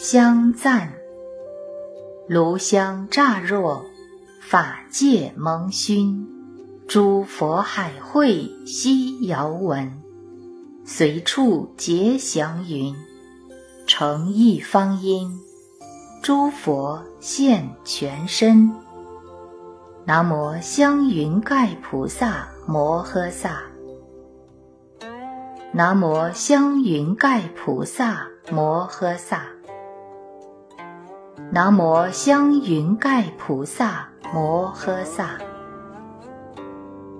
香赞。炉香乍若，法界蒙熏，诸佛海会悉遥闻，随处结祥云，诚意方音，诸佛现全身。南无香云盖菩萨摩诃萨。南无香云盖菩萨摩诃萨。南无香云盖菩萨摩诃萨，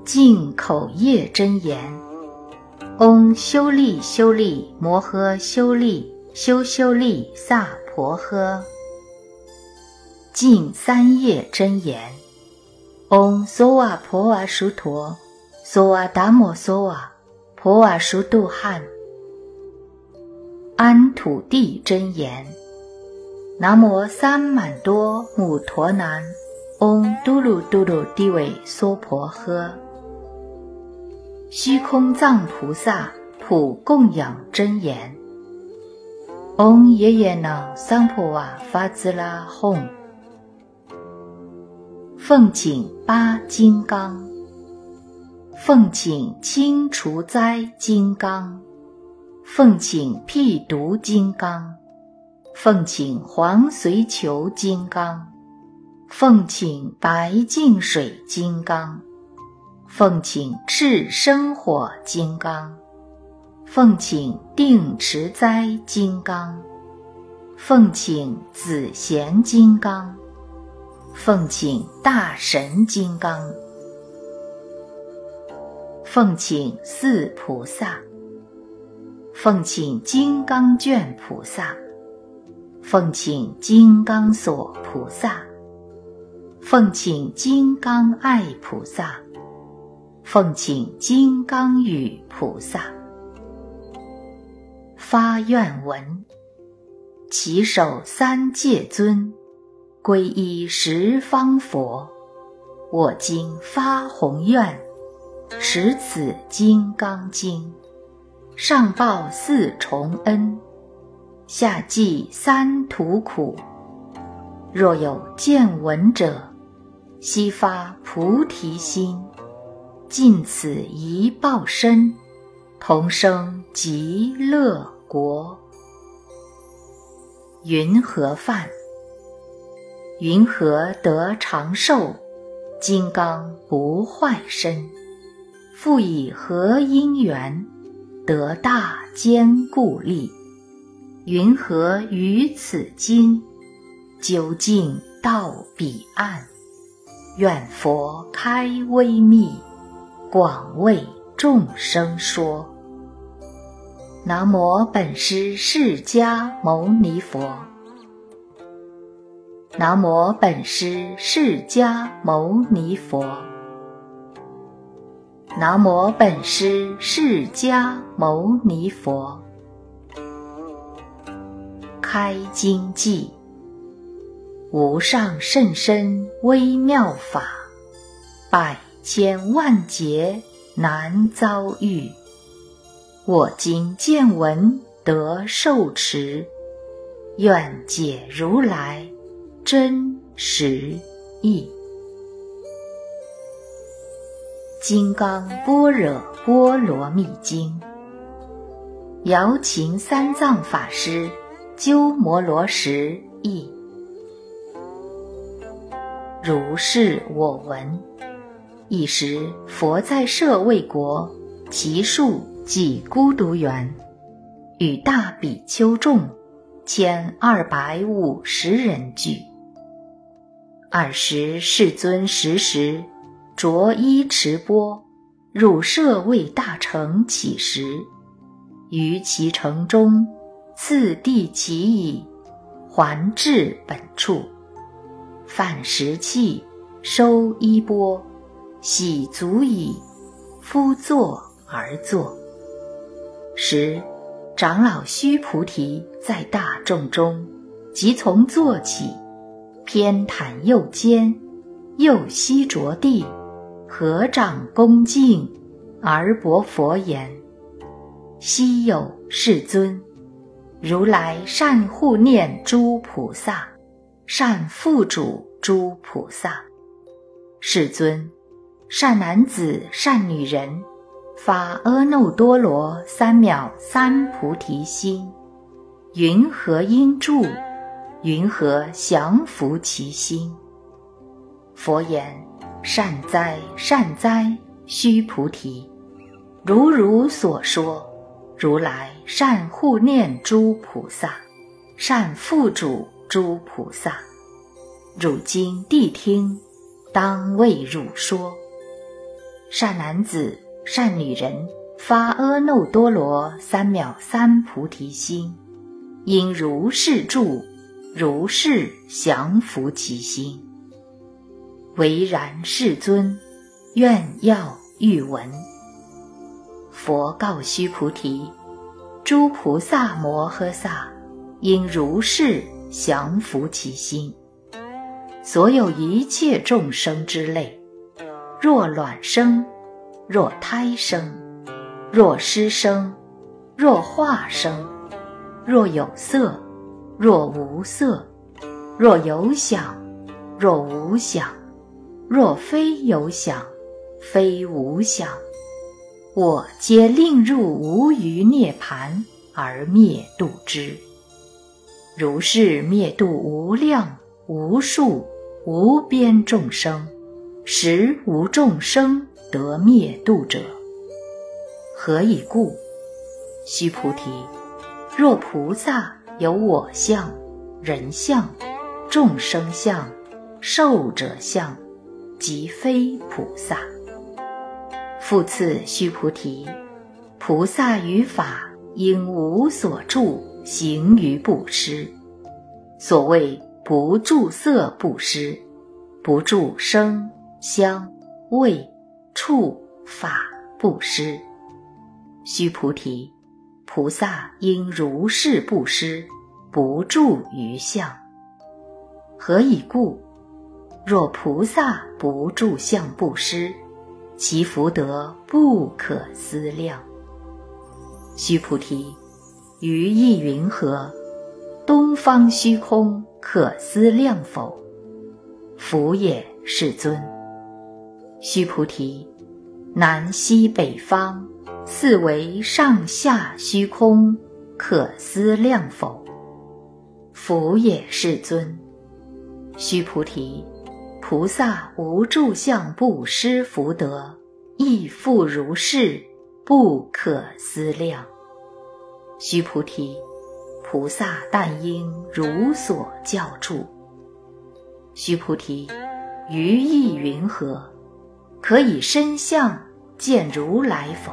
净口业真言：嗡修利修利摩诃修利修修利萨婆诃。净三业真言：嗡娑瓦婆瓦殊陀，娑瓦达摩娑瓦婆瓦殊度汉。安土地真言。南无三满多母陀南，嗡嘟噜嘟噜地尾娑婆诃。虚空藏菩萨普供养真言。嗡耶耶能桑普瓦发兹拉吽。奉请八金刚。奉请清除灾金刚。奉请辟毒金刚。奉请黄随求金刚，奉请白净水金刚，奉请赤生火金刚，奉请定持灾金刚，奉请紫贤金刚，奉请大神金刚，奉请四菩萨，奉请金刚卷菩萨。奉请金刚锁菩萨，奉请金刚爱菩萨，奉请金刚语菩萨。发愿文：起手三界尊，皈依十方佛。我今发宏愿，持此金刚经，上报四重恩。下济三途苦，若有见闻者，悉发菩提心，尽此一报身，同生极乐国。云何饭？云何得长寿？金刚不坏身，复以何因缘得大坚固力？云何于此今，究竟到彼岸？愿佛开微密，广为众生说。南无本师释迦牟尼佛。南无本师释迦牟尼佛。南无本师释迦牟尼佛。开经记，无上甚深微妙法，百千万劫难遭遇。我今见闻得受持，愿解如来真实义。《金刚般若波罗蜜经》，瑶琴三藏法师。鸠摩罗什译。如是我闻。一时，佛在舍卫国，其数即孤独园，与大比丘众千二百五十人聚。尔时，世尊时时着衣持钵，入舍卫大城乞食，于其城中。次第其已，还至本处，饭食气，收衣钵，洗足矣，夫坐而坐。时，长老须菩提在大众中，即从坐起，偏袒右肩，右膝着地，合掌恭敬，而薄佛言：“昔有世尊。”如来善护念诸菩萨，善付嘱诸菩萨。世尊，善男子、善女人，发阿耨多罗三藐三菩提心，云何应住？云何降伏其心？佛言：善哉，善哉，须菩提！如如所说。如来善护念诸菩萨，善付嘱诸菩萨。汝今谛听，当为汝说。善男子、善女人，发阿耨多罗三藐三菩提心，应如是住，如是降伏其心。唯然，世尊，愿要欲闻。佛告须菩提：“诸菩萨摩诃萨，应如是降伏其心。所有一切众生之类，若卵生，若胎生，若湿生，若化生，若有色，若无色，若有想，若无想，若非有想，非无想。”我皆令入无余涅盘而灭度之，如是灭度无量无数无边众生，实无众生得灭度者。何以故？须菩提，若菩萨有我相、人相、众生相、寿者相，即非菩萨。复次，须菩提，菩萨于法应无所住，行于布施。所谓不住色布施，不住声香味触法布施。须菩提，菩萨应如是布施，不住于相。何以故？若菩萨不住相布施。其福德不可思量。须菩提，于意云何？东方虚空可思量否？福也，世尊。须菩提，南西北方四维上下虚空可思量否？福也，世尊。须菩提。菩萨无住相布施福德，亦复如是，不可思量。须菩提，菩萨但应如所教住。须菩提，于意云何？可以身相见如来否？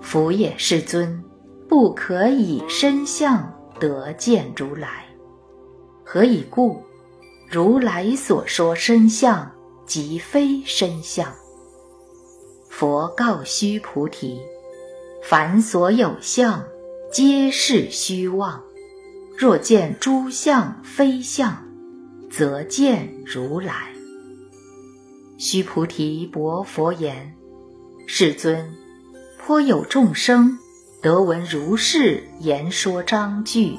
佛也，世尊，不可以身相得见如来。何以故？如来所说身相，即非身相。佛告须菩提：凡所有相，皆是虚妄。若见诸相非相，则见如来。须菩提，薄佛言：世尊，颇有众生得闻如是言说章句，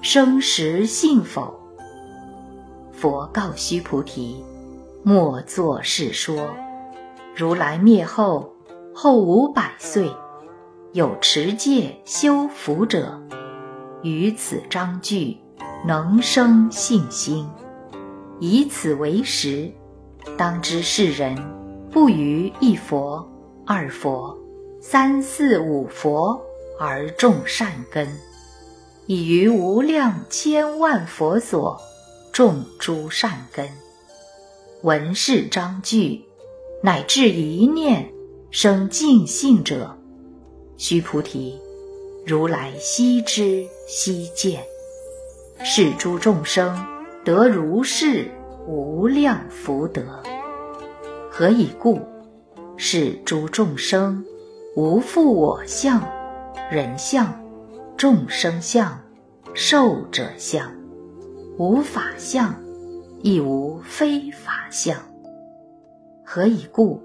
生实信否？佛告须菩提：“莫作是说。如来灭后，后五百岁，有持戒修福者，于此章句能生信心。以此为实，当知世人不于一佛、二佛、三四五佛而种善根，已于无量千万佛所。”种诸善根，闻是章句，乃至一念生净性者，须菩提，如来悉知悉见。是诸众生得如是无量福德。何以故？是诸众生无复我相、人相、众生相、寿者相。无法相，亦无非法相。何以故？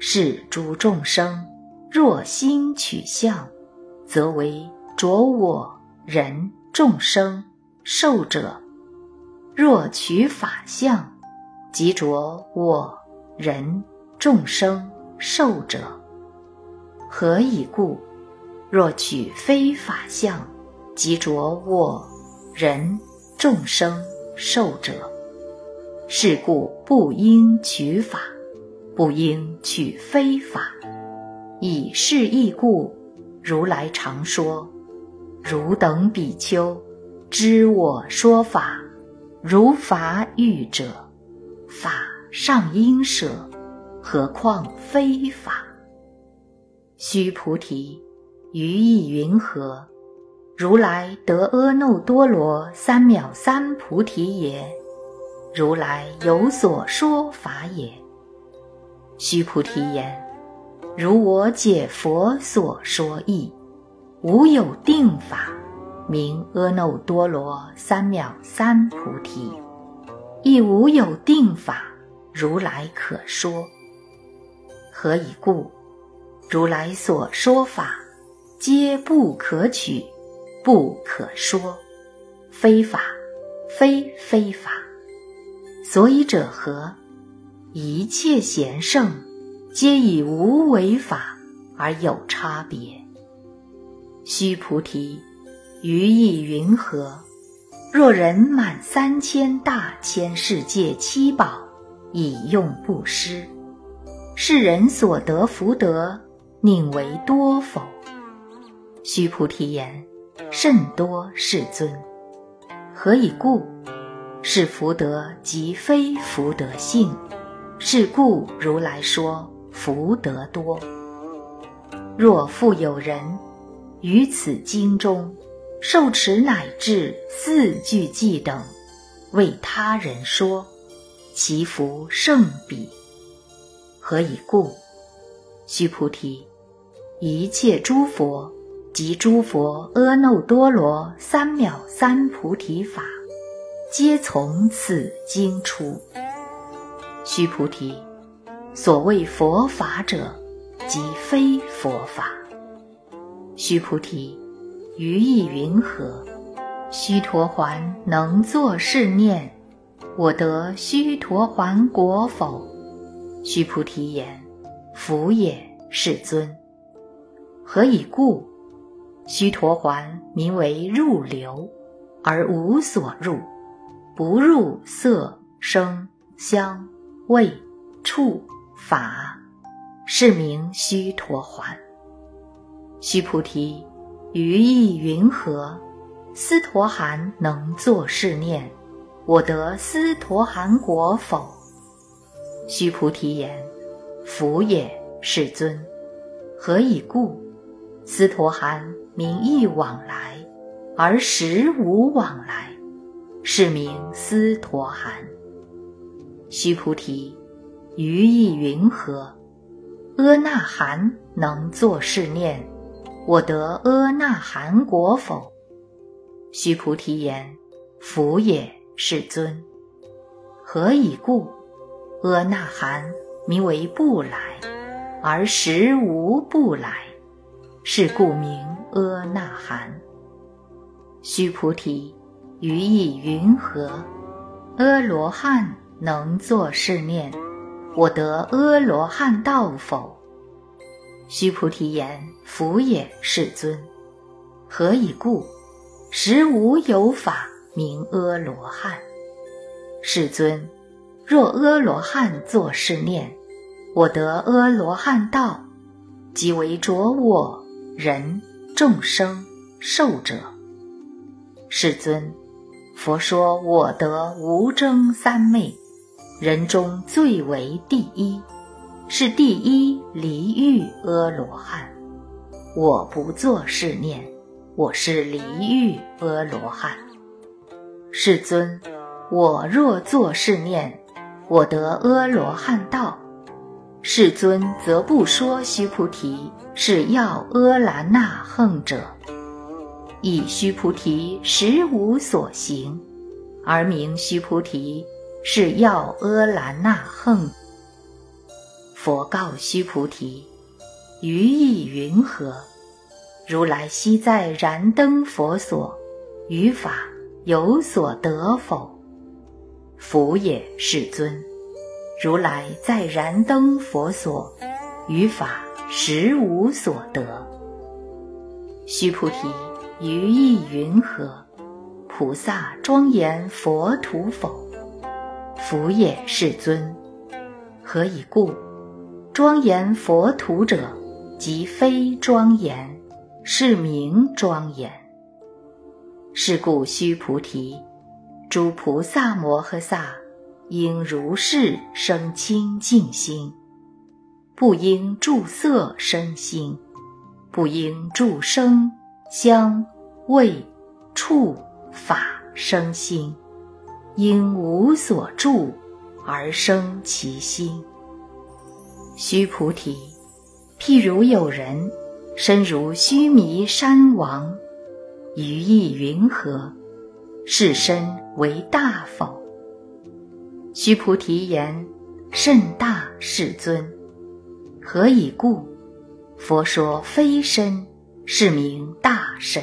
是诸众生若心取相，则为着我、人、众生、寿者。若取法相，即着我、人、众生、寿者。何以故？若取非法相，即着我、人、众生、寿者。是故不应取法，不应取非法。以是义故，如来常说：汝等比丘，知我说法，如法语者，法尚应舍，何况非法？须菩提，于意云何？如来得阿耨多罗三藐三菩提也。如来有所说法也。须菩提言：如我解佛所说义，无有定法名阿耨多罗三藐三菩提，亦无有定法如来可说。何以故？如来所说法，皆不可取，不可说，非法，非非法。所以者何？一切贤圣，皆以无为法而有差别。须菩提，于意云何？若人满三千大千世界七宝，以用布施，是人所得福德，宁为多否？须菩提言：甚多，世尊。何以故？是福德即非福德性，是故如来说福德多。若复有人于此经中受持乃至四句偈等，为他人说，其福胜彼。何以故？须菩提，一切诸佛及诸佛阿耨多罗三藐三菩提法。皆从此经出。须菩提，所谓佛法者，即非佛法。须菩提，于意云何？须陀洹能作是念：我得须陀洹果否？须菩提言：福也，世尊。何以故？须陀洹名为入流，而无所入。不入色、声、香、味、触、法，是名须陀洹。须菩提，于意云何？斯陀含能作是念：我得斯陀含果否？须菩提言：福也，世尊。何以故？斯陀含名意往来，而实无往来。是名斯陀含。须菩提，于意云何？阿那含能作是念：我得阿那含果否？须菩提言：福也，世尊。何以故？阿那含名为不来，而实无不来，是故名阿那含。须菩提。于意云何？阿罗汉能作是念：我得阿罗汉道否？须菩提言：福也，世尊。何以故？实无有法名阿罗汉。世尊，若阿罗汉作是念：我得阿罗汉道，即为着我人众生寿者。世尊。佛说：“我得无争三昧，人中最为第一，是第一离欲阿罗汉。我不作是念，我是离欲阿罗汉。世尊，我若作是念，我得阿罗汉道。世尊则不说须菩提是要阿兰那横者。”以须菩提实无所行，而名须菩提是要阿兰那横。佛告须菩提：“于意云何？”如来昔在燃灯佛所于法有所得否？福也，世尊。如来在燃灯佛所，于法实无所得。须菩提，于意云何？菩萨庄严佛土否？福也，世尊。何以故？庄严佛土者，即非庄严，是名庄严。是故，须菩提，诸菩萨摩诃萨应如是生清净心，不应住色生心，不应住声香味触法生心，应无所住而生其心。须菩提，譬如有人身如须弥山王。于意云何？是身为大否？须菩提言：甚大，世尊。何以故？佛说非身，是名大身。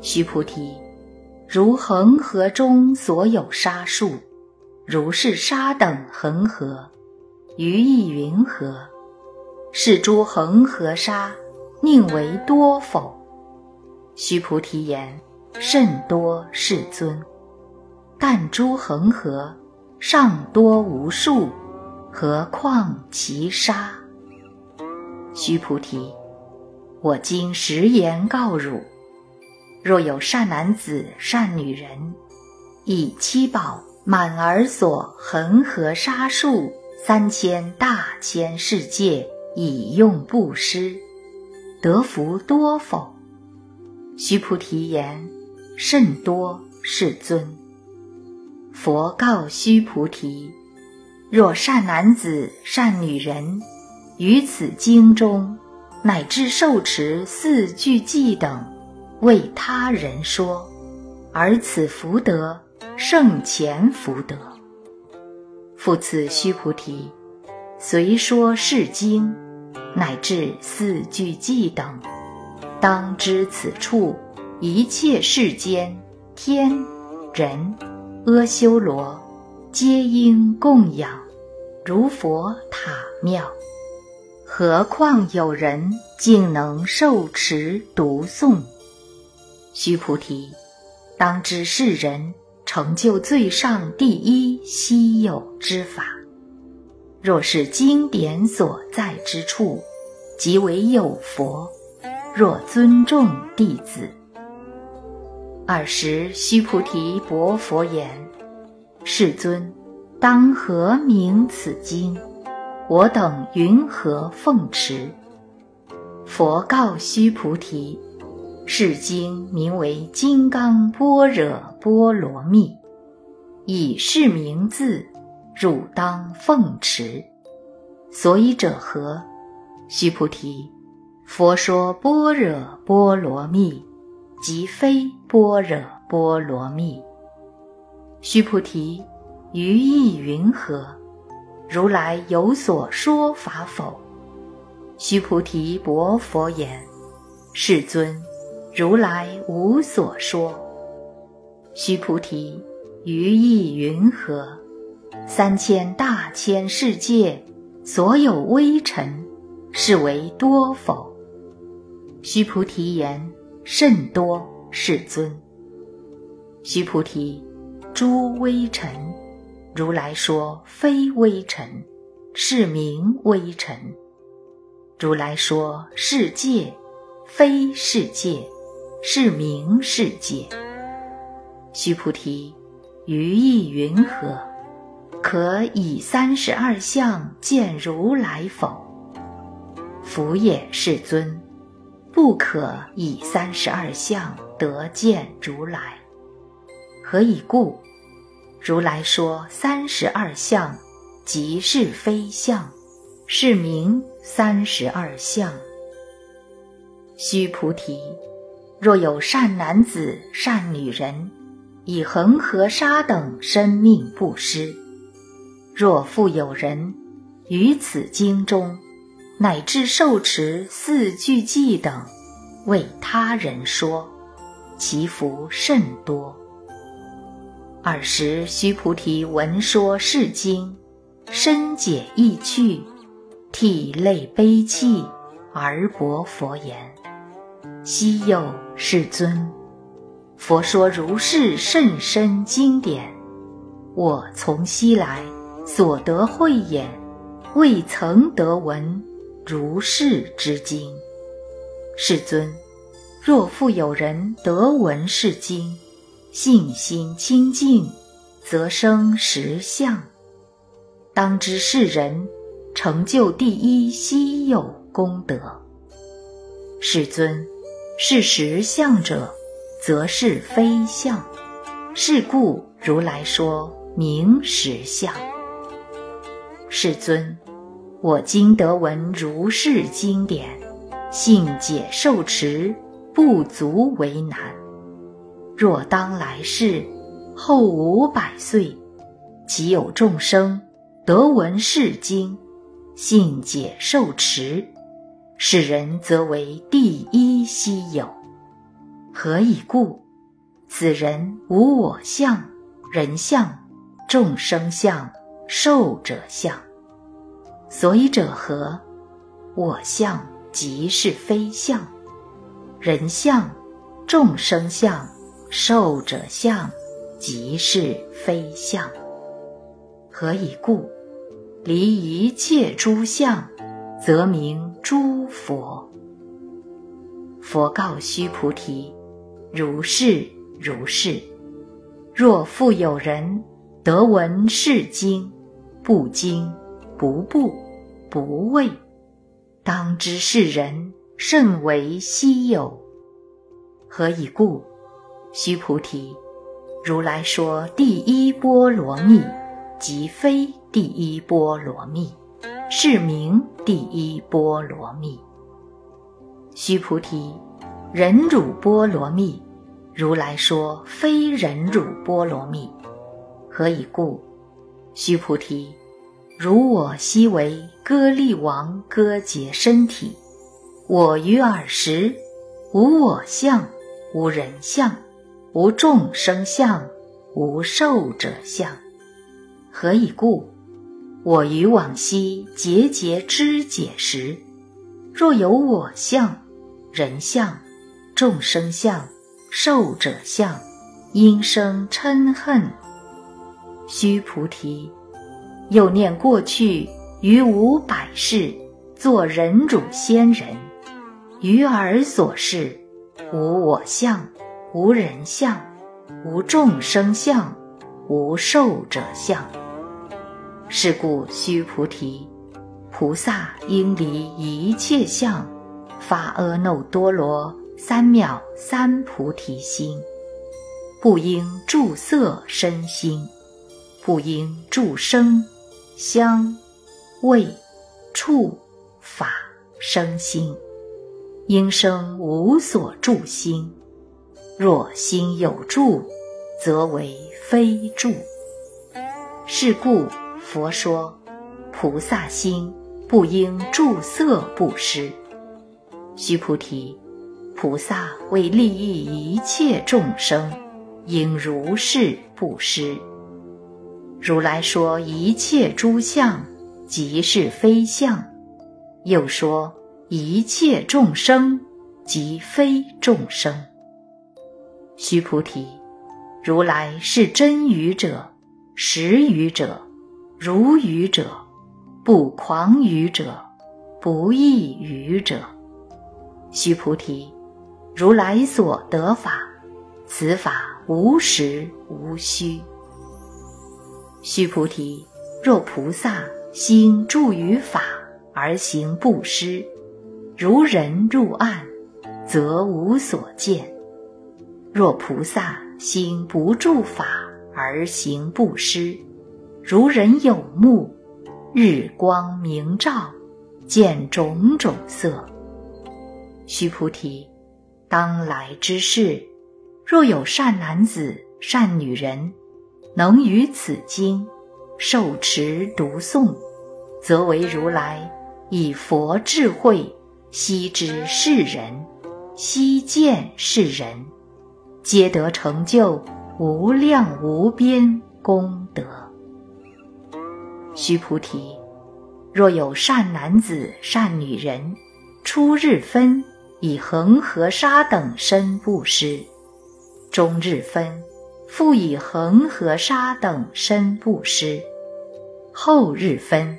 须菩提，如恒河中所有沙数，如是沙等恒河，于意云何？是诸恒河沙，宁为多否？须菩提言：“甚多，世尊。但诸恒河尚多无数，何况其沙？”须菩提，我今实言告汝：若有善男子、善女人，以七宝满而所恒河沙数三千大千世界，以用布施，得福多否？须菩提言：“甚多，世尊。”佛告须菩提：“若善男子、善女人，于此经中，乃至受持四句偈等，为他人说，而此福德胜前福德。复次，须菩提，随说是经，乃至四句偈等。”当知此处一切世间天人阿修罗，皆应供养，如佛塔庙。何况有人竟能受持读诵？须菩提，当知世人成就最上第一稀有之法。若是经典所在之处，即为有佛。若尊重弟子，尔时须菩提薄佛言：“世尊，当何名此经？我等云何奉持？”佛告须菩提：“是经名为《金刚般若波罗蜜》，以是名字，汝当奉持。所以者何？”须菩提。佛说般若波罗蜜，即非般若波罗蜜。须菩提，于意云何？如来有所说法否？须菩提，薄佛言：世尊，如来无所说。须菩提，于意云何？三千大千世界，所有微尘，是为多否？须菩提言：“甚多，世尊。”须菩提，诸微尘，如来说非微尘，是名微尘。如来说世界，非世界，是名世界。须菩提，于意云何？可以三十二相见如来否？福也，世尊。不可以三十二相得见如来，何以故？如来说三十二相，即是非相，是名三十二相。须菩提，若有善男子、善女人，以恒河沙等生命布施；若复有人于此经中，乃至受持四句偈等，为他人说，其福甚多。尔时，须菩提闻说是经，深解意趣，涕泪悲泣，而薄佛言：“昔有世尊，佛说如是甚深经典，我从昔来所得慧眼，未曾得闻如是之经。世尊，若复有人得闻是经，信心清净，则生实相。当知是人成就第一稀有功德。世尊，是实相者，则是非相。是故如来说名实相。世尊，我今得闻如是经典，信解受持，不足为难。若当来世，后五百岁，其有众生得闻是经，信解受持，是人则为第一希有。何以故？此人无我相、人相、众生相、寿者相。所以者何？我相即是非相，人相、众生相。受者相，即是非相。何以故？离一切诸相，则名诸佛。佛告须菩提：如是如是。若复有人得闻是经，不惊不怖不畏，当知是人甚为希有。何以故？须菩提，如来说第一波罗蜜，即非第一波罗蜜，是名第一波罗蜜。须菩提，忍辱波罗蜜，如来说非忍辱波罗蜜。何以故？须菩提，如我昔为歌利王割截身体，我于尔时，无我相，无人相。无众生相，无寿者相。何以故？我于往昔节节知解时，若有我相、人相、众生相、寿者相，应生嗔恨。须菩提，又念过去于五百世作人主仙人，于尔所示，无我相。无人相，无众生相，无寿者相。是故，须菩提，菩萨应离一切相，发阿耨多罗三藐三菩提心，不应住色身心，不应住声、香、味、触、法生心，应生无所住心。若心有住，则为非住。是故佛说，菩萨心不应住色布施。须菩提，菩萨为利益一切众生，应如是布施。如来说一切诸相即是非相，又说一切众生即非众生。须菩提，如来是真语者，实语者，如语者，不狂语者，不异语者。须菩提，如来所得法，此法无实无虚。须菩提，若菩萨心住于法而行布施，如人入暗，则无所见。若菩萨心不住法而行布施，如人有目，日光明照，见种种色。须菩提，当来之世，若有善男子、善女人，能于此经受持读诵，则为如来以佛智慧悉知是人，悉见是人。皆得成就无量无边功德。须菩提，若有善男子、善女人，初日分以恒河沙等身布施，终日分复以恒河沙等身布施，后日分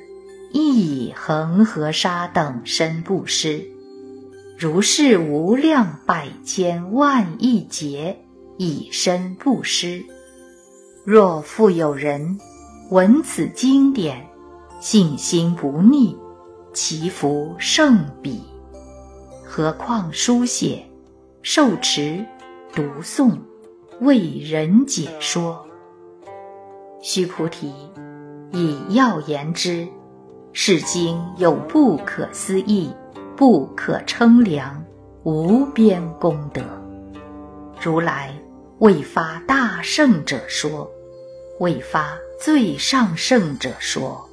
亦以恒河沙等身布施。如是无量百千万亿劫以身布施。若复有人闻此经典，信心不逆，其福甚彼。何况书写、受持、读诵、为人解说。须菩提，以要言之，是经有不可思议。不可称量，无边功德。如来未发大圣者说，未发最上圣者说。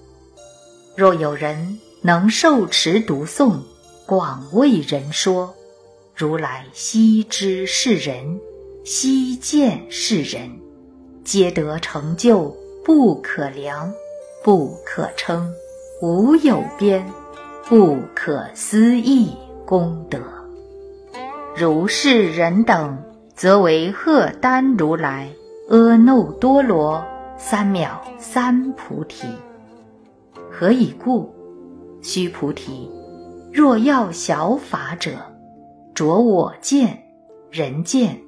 若有人能受持读诵，广为人说，如来悉知是人，悉见是人，皆得成就不可量，不可称，无有边。不可思议功德，如是人等，则为荷丹如来、阿耨多罗三藐三菩提。何以故？须菩提，若要小法者，着我见、人见、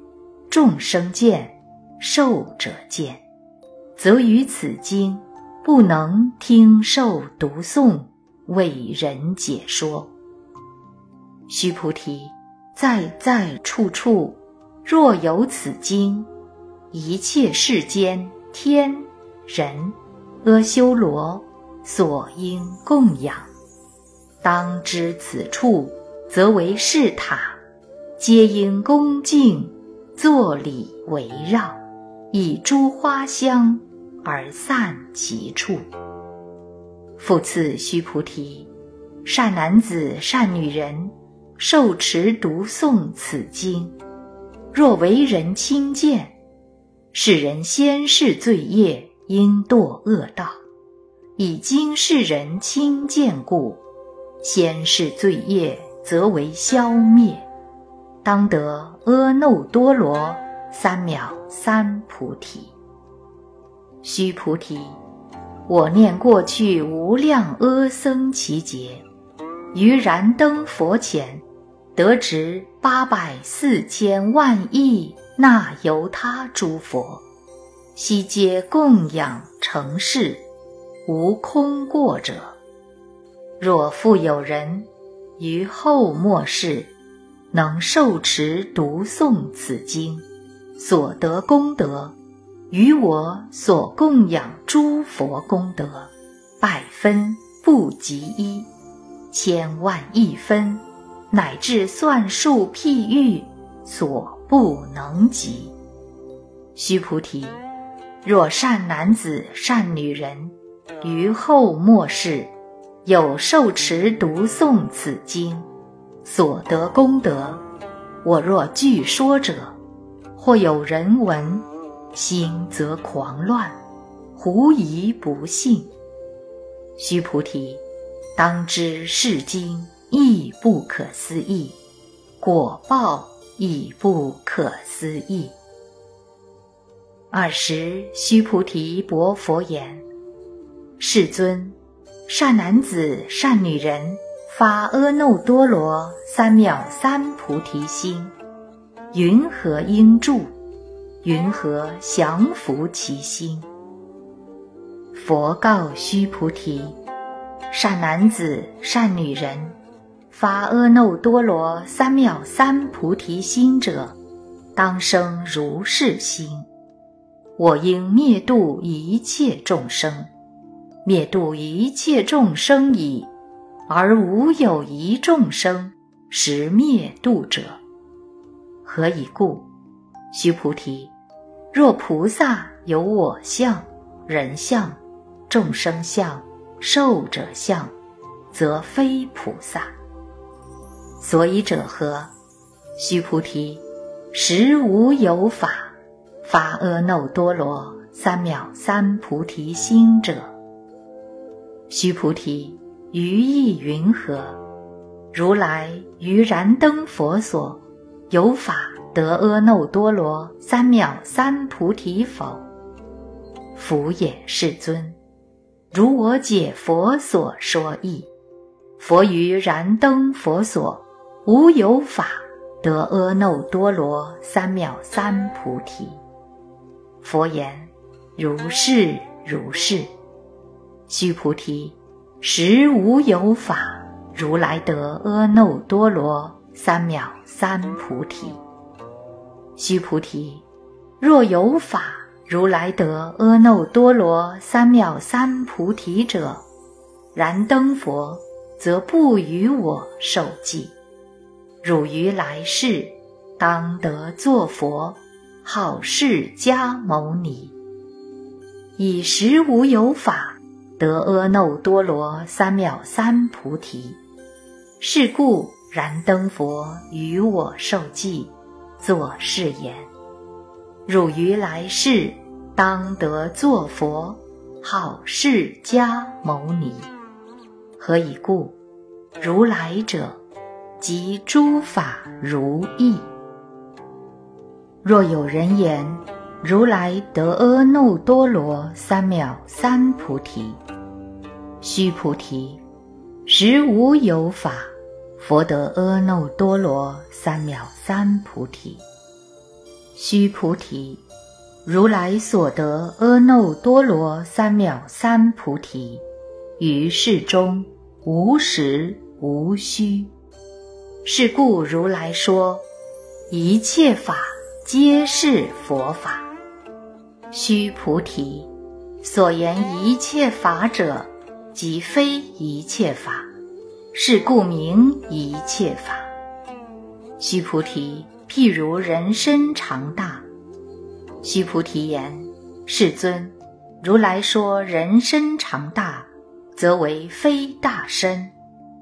众生见、寿者见，则于此经不能听受读诵。为人解说。须菩提，在在处处，若有此经，一切世间天人阿修罗所应供养。当知此处，则为是塔，皆应恭敬作礼围绕，以诸花香而散其处。复次，须菩提，善男子、善女人，受持读诵此经，若为人轻贱，是人先世罪业，应堕恶道；以今世人轻贱故，先世罪业则为消灭，当得阿耨多罗三藐三菩提。须菩提。我念过去无量阿僧祇劫，于燃灯佛前，得值八百四千万亿那由他诸佛，悉皆供养成事，无空过者。若复有人于后末世，能受持读诵此经，所得功德。于我所供养诸佛功德，百分不及一，千万亿分，乃至算数譬喻，所不能及。须菩提，若善男子、善女人，于后末世有受持读诵此经，所得功德，我若具说者，或有人闻。心则狂乱，狐疑不信。须菩提，当知是经亦不可思议，果报亦不可思议。尔时，须菩提薄佛言：“世尊，善男子、善女人发阿耨多罗三藐三菩提心，云何应住？”云何降伏其心？佛告须菩提：善男子、善女人，发阿耨多罗三藐三菩提心者，当生如是心：我应灭度一切众生，灭度一切众生矣，而无有一众生实灭度者。何以故？须菩提，若菩萨有我相、人相、众生相、寿者相，则非菩萨。所以者何？须菩提，实无有法发阿耨多罗三藐三菩提心者。须菩提，于意云何？如来于燃灯佛所有法得阿耨多罗三藐三菩提否？佛也，世尊。如我解佛所说义，佛于燃灯佛所无有法得阿耨多罗三藐三菩提。佛言：如是如是。须菩提，实无有法如来得阿耨多罗三藐三菩提。须菩提，若有法。如来得阿耨多罗三藐三菩提者，燃灯佛则不与我受记。汝于来世当得作佛，号释迦牟尼。以实无有法得阿耨多罗三藐三菩提，是故燃灯佛与我受记，作是言：汝于来世。当得作佛，号释迦牟尼。何以故？如来者，即诸法如意。若有人言：如来得阿耨多罗三藐三菩提。须菩提，实无有法，佛得阿耨多罗三藐三菩提。须菩提。如来所得阿耨多罗三藐三菩提，于世中无实无虚。是故如来说，一切法皆是佛法。须菩提，所言一切法者，即非一切法，是故名一切法。须菩提，譬如人身长大。须菩提言：“世尊，如来说人身长大，则为非大身，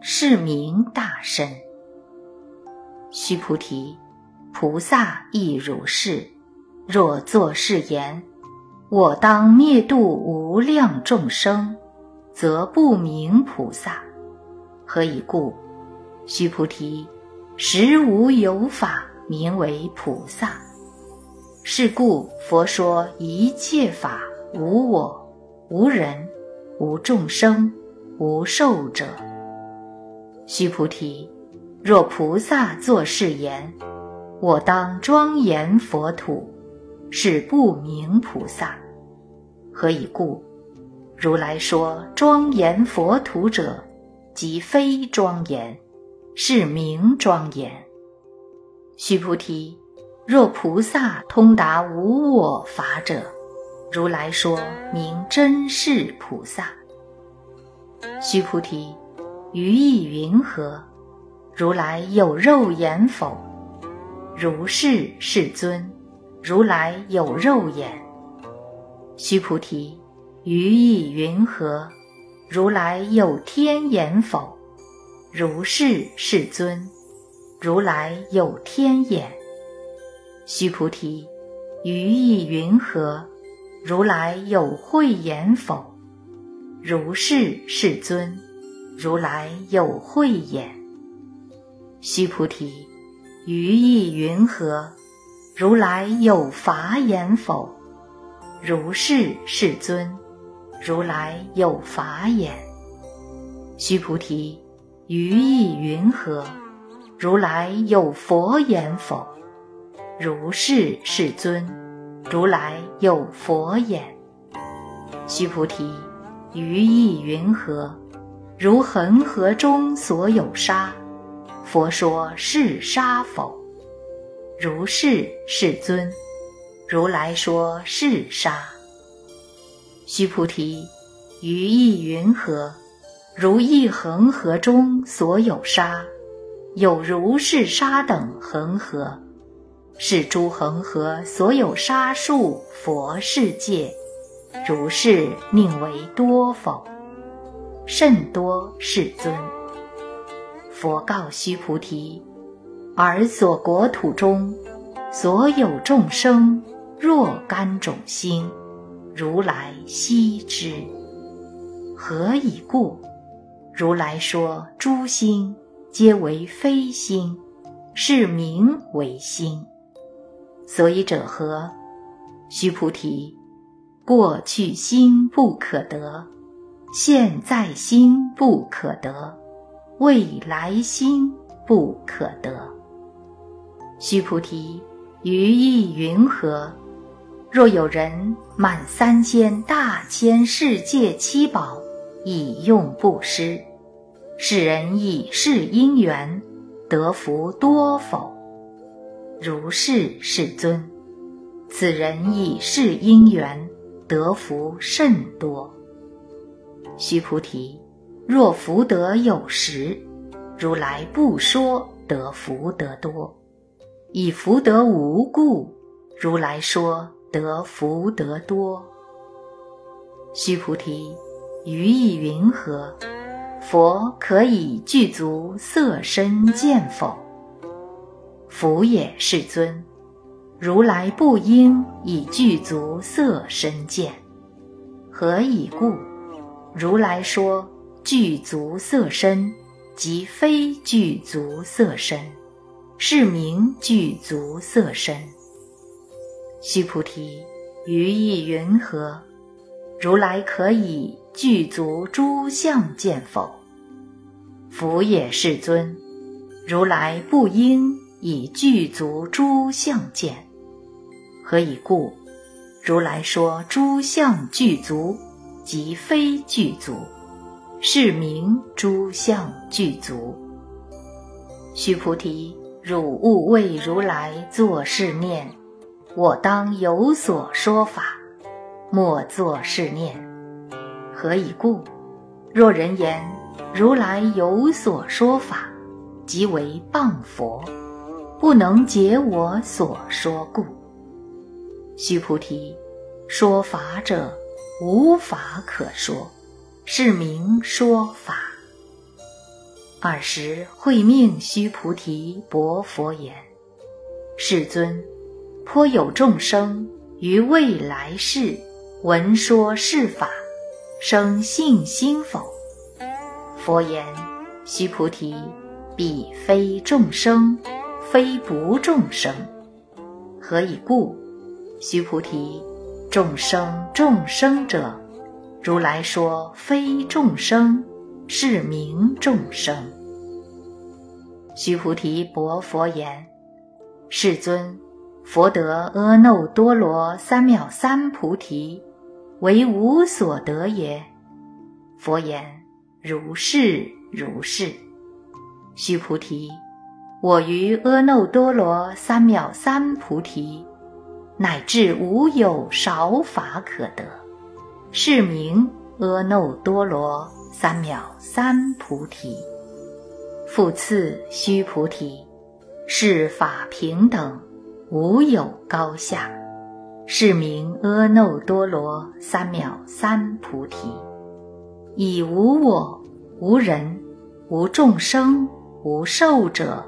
是名大身。”须菩提，菩萨亦如是。若作是言：“我当灭度无量众生，则不名菩萨。”何以故？须菩提，实无有法名为菩萨。是故，佛说一切法无我、无人、无众生、无寿者。须菩提，若菩萨作是言：“我当庄严佛土，是不名菩萨。”何以故？如来说庄严佛土者，即非庄严，是名庄严。须菩提。若菩萨通达无我法者，如来说名真是菩萨。须菩提，于意云何？如来有肉眼否？如是，世尊。如来有肉眼。须菩提，于意云何？如来有天眼否？如是，世尊。如来有天眼。须菩提，于意云何？如来有慧眼否？如是，世尊。如来有慧眼。须菩提，于意云何？如来有法眼否？如是，世尊。如来有法眼。须菩提，于意云何？如来有佛眼否？如是，世尊，如来有佛眼。须菩提，于意云何？如恒河中所有沙，佛说是沙否？如是，世尊，如来说是沙。须菩提，于意云何？如一恒河中所有沙，有如是沙等恒河。是诸恒河所有沙数佛世界，如是宁为多否？甚多，世尊。佛告须菩提：尔所国土中，所有众生若干种心，如来悉知。何以故？如来说诸心皆为非心，是名为心。所以者何？须菩提，过去心不可得，现在心不可得，未来心不可得。须菩提，于意云何？若有人满三千大千世界七宝，以用布施。世人以是因缘得福多否？如是，世尊。此人以是因缘得福甚多。须菩提，若福德有实，如来不说得福德多；以福德无故，如来说得福德多。须菩提，于意云何？佛可以具足色身见否？佛也，世尊。如来不应以具足色身见。何以故？如来说具足色身，即非具足色身，是名具足色身。须菩提，于意云何？如来可以具足诸相见否？佛也，世尊。如来不应以具足诸相见。何以故？如来说诸相具足，即非具足，是名诸相具足。须菩提，汝勿为如来作是念：我当有所说法，莫作是念。何以故？若人言。如来有所说法，即为谤佛，不能解我所说故。须菩提，说法者无法可说，是名说法。尔时会命须菩提薄佛言：“世尊，颇有众生于未来世闻说是法，生信心否？”佛言：“须菩提，彼非众生，非不众生。何以故？须菩提，众生众生者，如来说非众生，是名众生。”须菩提薄佛言：“世尊，佛得阿耨多罗三藐三菩提，为无所得也。”佛言。如是如是，须菩提，我于阿耨多罗三藐三菩提，乃至无有少法可得，是名阿耨多罗三藐三菩提。复次，须菩提，是法平等，无有高下，是名阿耨多罗三藐三菩提。以无我、无人、无众生、无寿者，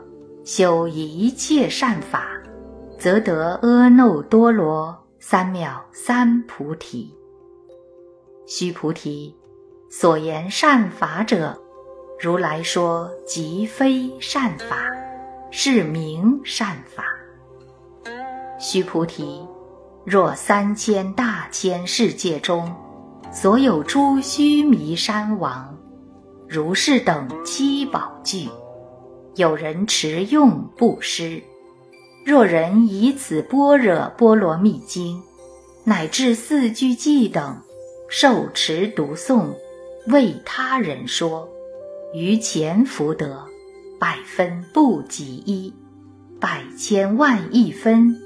修一切善法，则得阿耨多罗三藐三菩提。须菩提，所言善法者，如来说即非善法，是名善法。须菩提，若三千大千世界中。所有诸须弥山王，如是等七宝具，有人持用布施。若人以此般若波罗蜜经，乃至四句偈等，受持读诵，为他人说，于前福德，百分不及一，百千万亿分，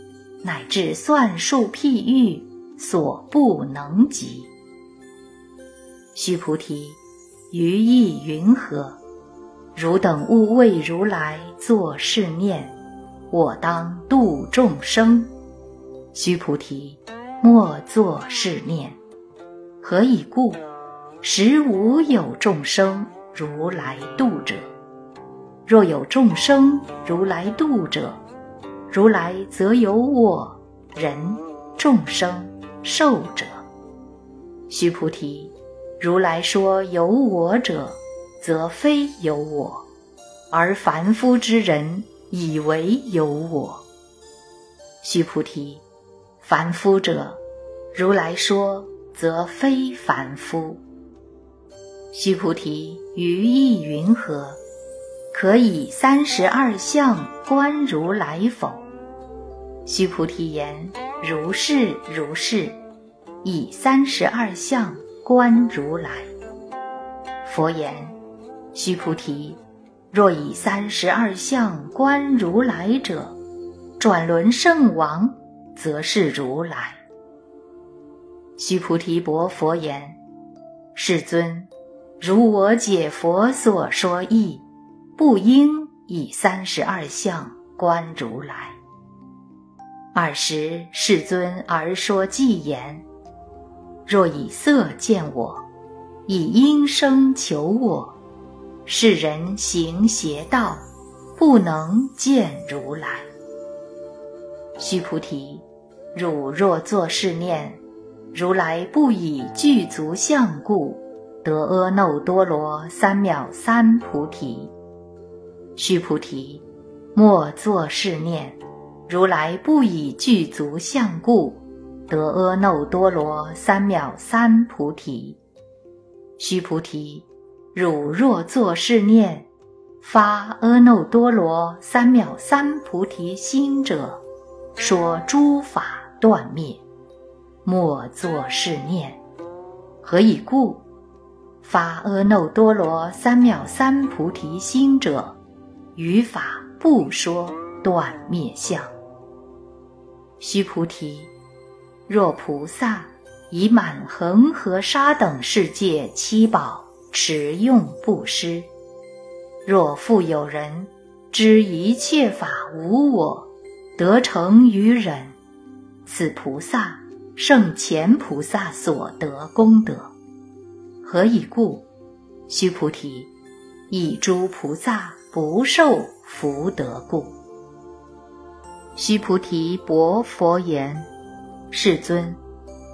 乃至算数譬喻，所不能及。须菩提，于意云何？汝等勿为如来作是念：我当度众生。须菩提，莫作是念。何以故？实无有众生如来度者。若有众生如来度者，如来则有我、人、众生、寿者。须菩提，如来说有我者，则非有我，而凡夫之人以为有我。须菩提，凡夫者，如来说则非凡夫。须菩提，于意云何？可以三十二相观如来否？须菩提言：如是如是，以三十二相观如来。佛言：须菩提，若以三十二相观如来者，转轮圣王，则是如来。须菩提薄佛言：世尊。如我解佛所说义，不应以三十二相观如来。尔时世尊而说偈言：若以色见我，以音声求我，世人行邪道，不能见如来。须菩提，汝若作是念，如来不以具足相故。得阿耨多罗三藐三菩提。须菩提，莫作是念：如来不以具足相故，得阿耨多罗三藐三菩提。须菩提，汝若作是念，发阿耨多罗三藐三菩提心者，说诸法断灭。莫作是念，何以故？发阿耨多罗三藐三菩提心者，于法不说断灭相。须菩提，若菩萨以满恒河沙等世界七宝持用布施，若复有人知一切法无我，得成于忍，此菩萨胜前菩萨所得功德。何以故？须菩提，以诸菩萨不受福德故。须菩提薄佛言：“世尊，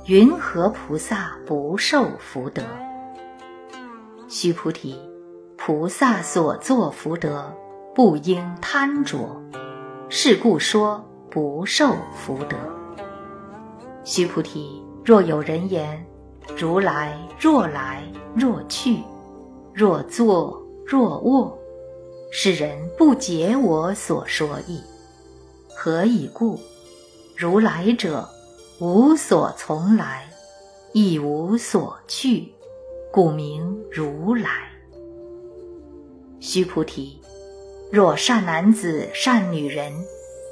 云何菩萨不受福德？”须菩提，菩萨所作福德，不应贪着，是故说不受福德。须菩提，若有人言。如来若来若去，若坐若卧，是人不解我所说意。何以故？如来者，无所从来，亦无所去，故名如来。须菩提，若善男子、善女人，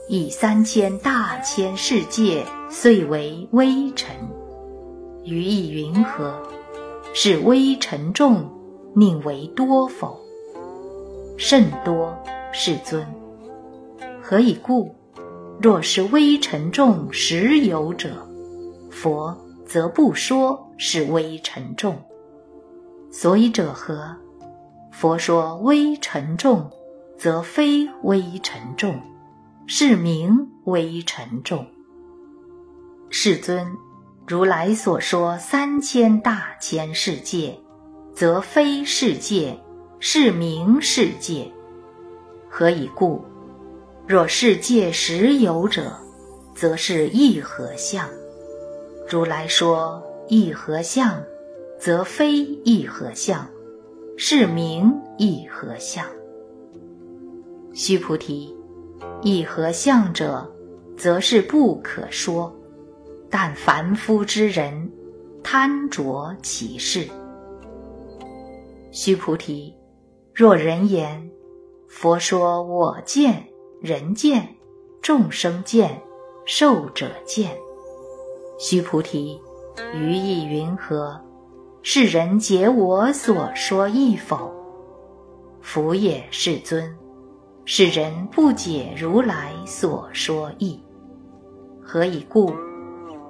以三千大千世界，遂为微尘。于意云何？是微尘众，宁为多否？甚多，世尊。何以故？若是微尘众实有者，佛则不说是微尘众。所以者何？佛说微尘众，则非微尘众，是名微尘众。世尊。如来所说三千大千世界，则非世界，是名世界。何以故？若世界实有者，则是一合相。如来说一合相，则非一合相，是名一合相。须菩提，一合相者，则是不可说。但凡夫之人，贪着其事。须菩提，若人言，佛说我见、人见、众生见、寿者见。须菩提，于意云何？是人解我所说意否？福也，世尊。是人不解如来所说意，何以故？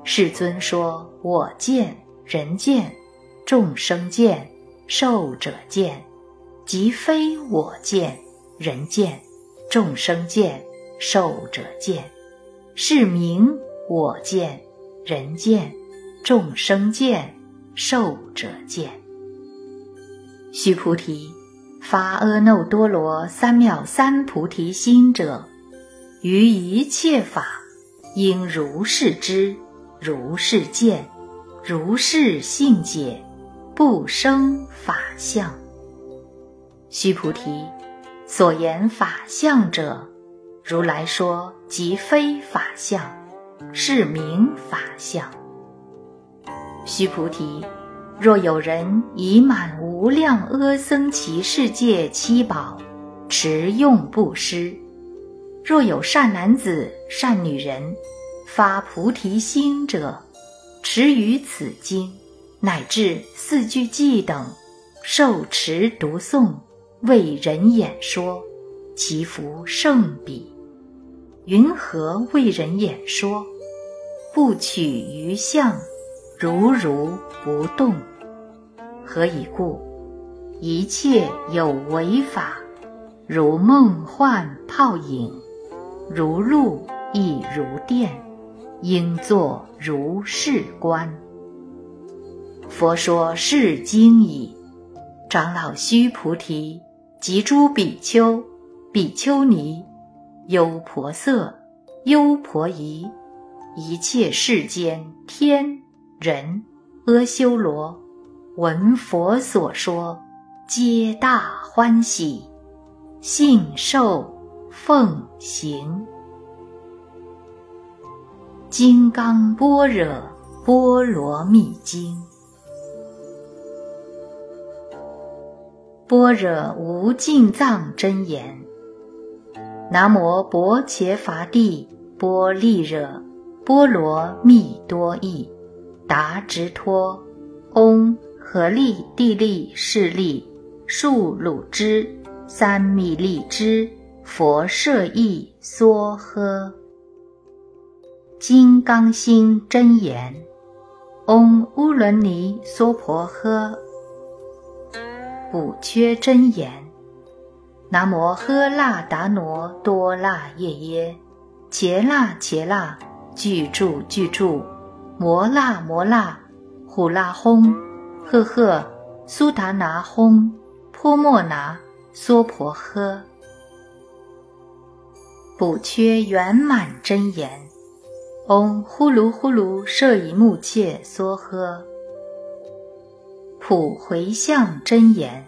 世尊说：“我见、人见、众生见、寿者见，即非我见、人见、众生见、寿者见，是名我见、人见、众生见、寿者见。须菩提，发阿耨多罗三藐三菩提心者，于一切法应如是知，如是见，如是信解，不生法相。须菩提，所言法相者，如来说即非法相，是名法相。须菩提。若有人以满无量阿僧祇世界七宝持用布施，若有善男子、善女人发菩提心者，持于此经乃至四句偈等，受持读诵，为人演说，其福甚彼。云何为人演说？不取于相。如如不动，何以故？一切有为法，如梦幻泡影，如露亦如电，应作如是观。佛说是经已，长老须菩提及诸比丘、比丘尼、优婆塞、优婆夷，一切世间天。人阿修罗闻佛所说，皆大欢喜，信受奉行。《金刚般若波罗蜜经》，般若无尽藏真言。南无薄伽伐帝波利热波罗蜜多益。达直托，嗡合利地利势利数鲁支三密利支佛舍益梭诃。金刚心真言，嗡乌伦尼娑婆诃。补缺真言，南无喝腊达挪多腊夜耶，伽腊伽腊，具住具住。摩那摩那，呼啦轰，赫赫，苏达拿轰，泼莫拿，娑婆诃。补缺圆满真言，嗡呼噜呼噜摄以目切梭诃。普回向真言，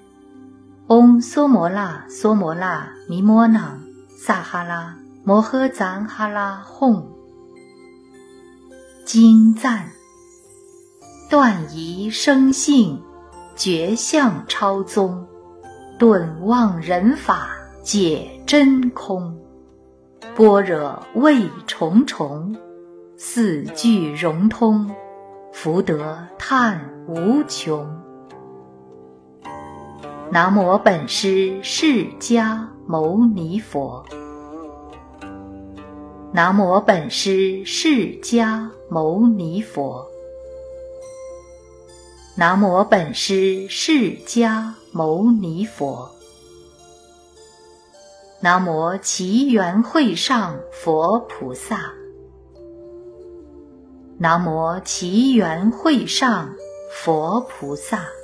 嗡梭摩那梭摩那弥摩那萨哈拉摩诃赞哈拉哄。经赞，断疑生信，绝相超宗，顿忘人法，解真空。般若味重重，四句融通，福德叹无穷。南无本师释迦牟尼佛。南无本师释迦牟尼佛。南无本师释迦牟尼佛。南无奇缘会上佛菩萨。南无奇缘会上佛菩萨。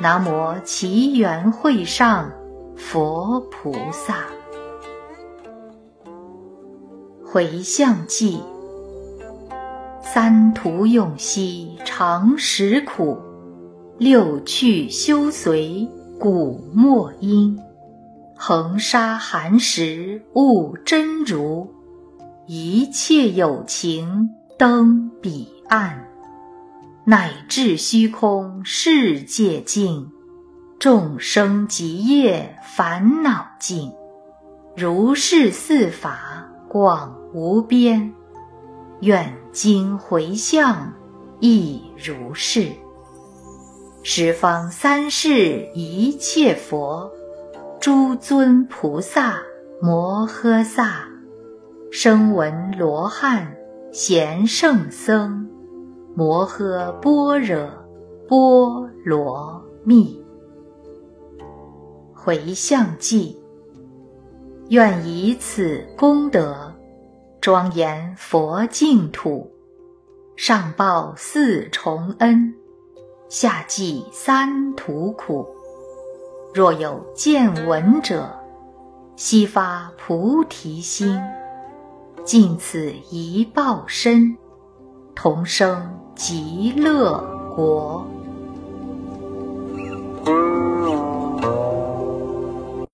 南无奇缘会上佛菩萨。回向记：三途永息常识苦，六趣修随古莫因。恒沙寒食悟真如，一切有情登彼岸，乃至虚空世界尽，众生极业烦恼尽，如是四法广。无边，愿今回向亦如是。十方三世一切佛，诸尊菩萨摩诃萨，声闻罗汉贤圣僧，摩诃般若波罗蜜。回向偈。愿以此功德，庄严佛净土，上报四重恩，下济三途苦。若有见闻者，悉发菩提心，尽此一报身，同生极乐国。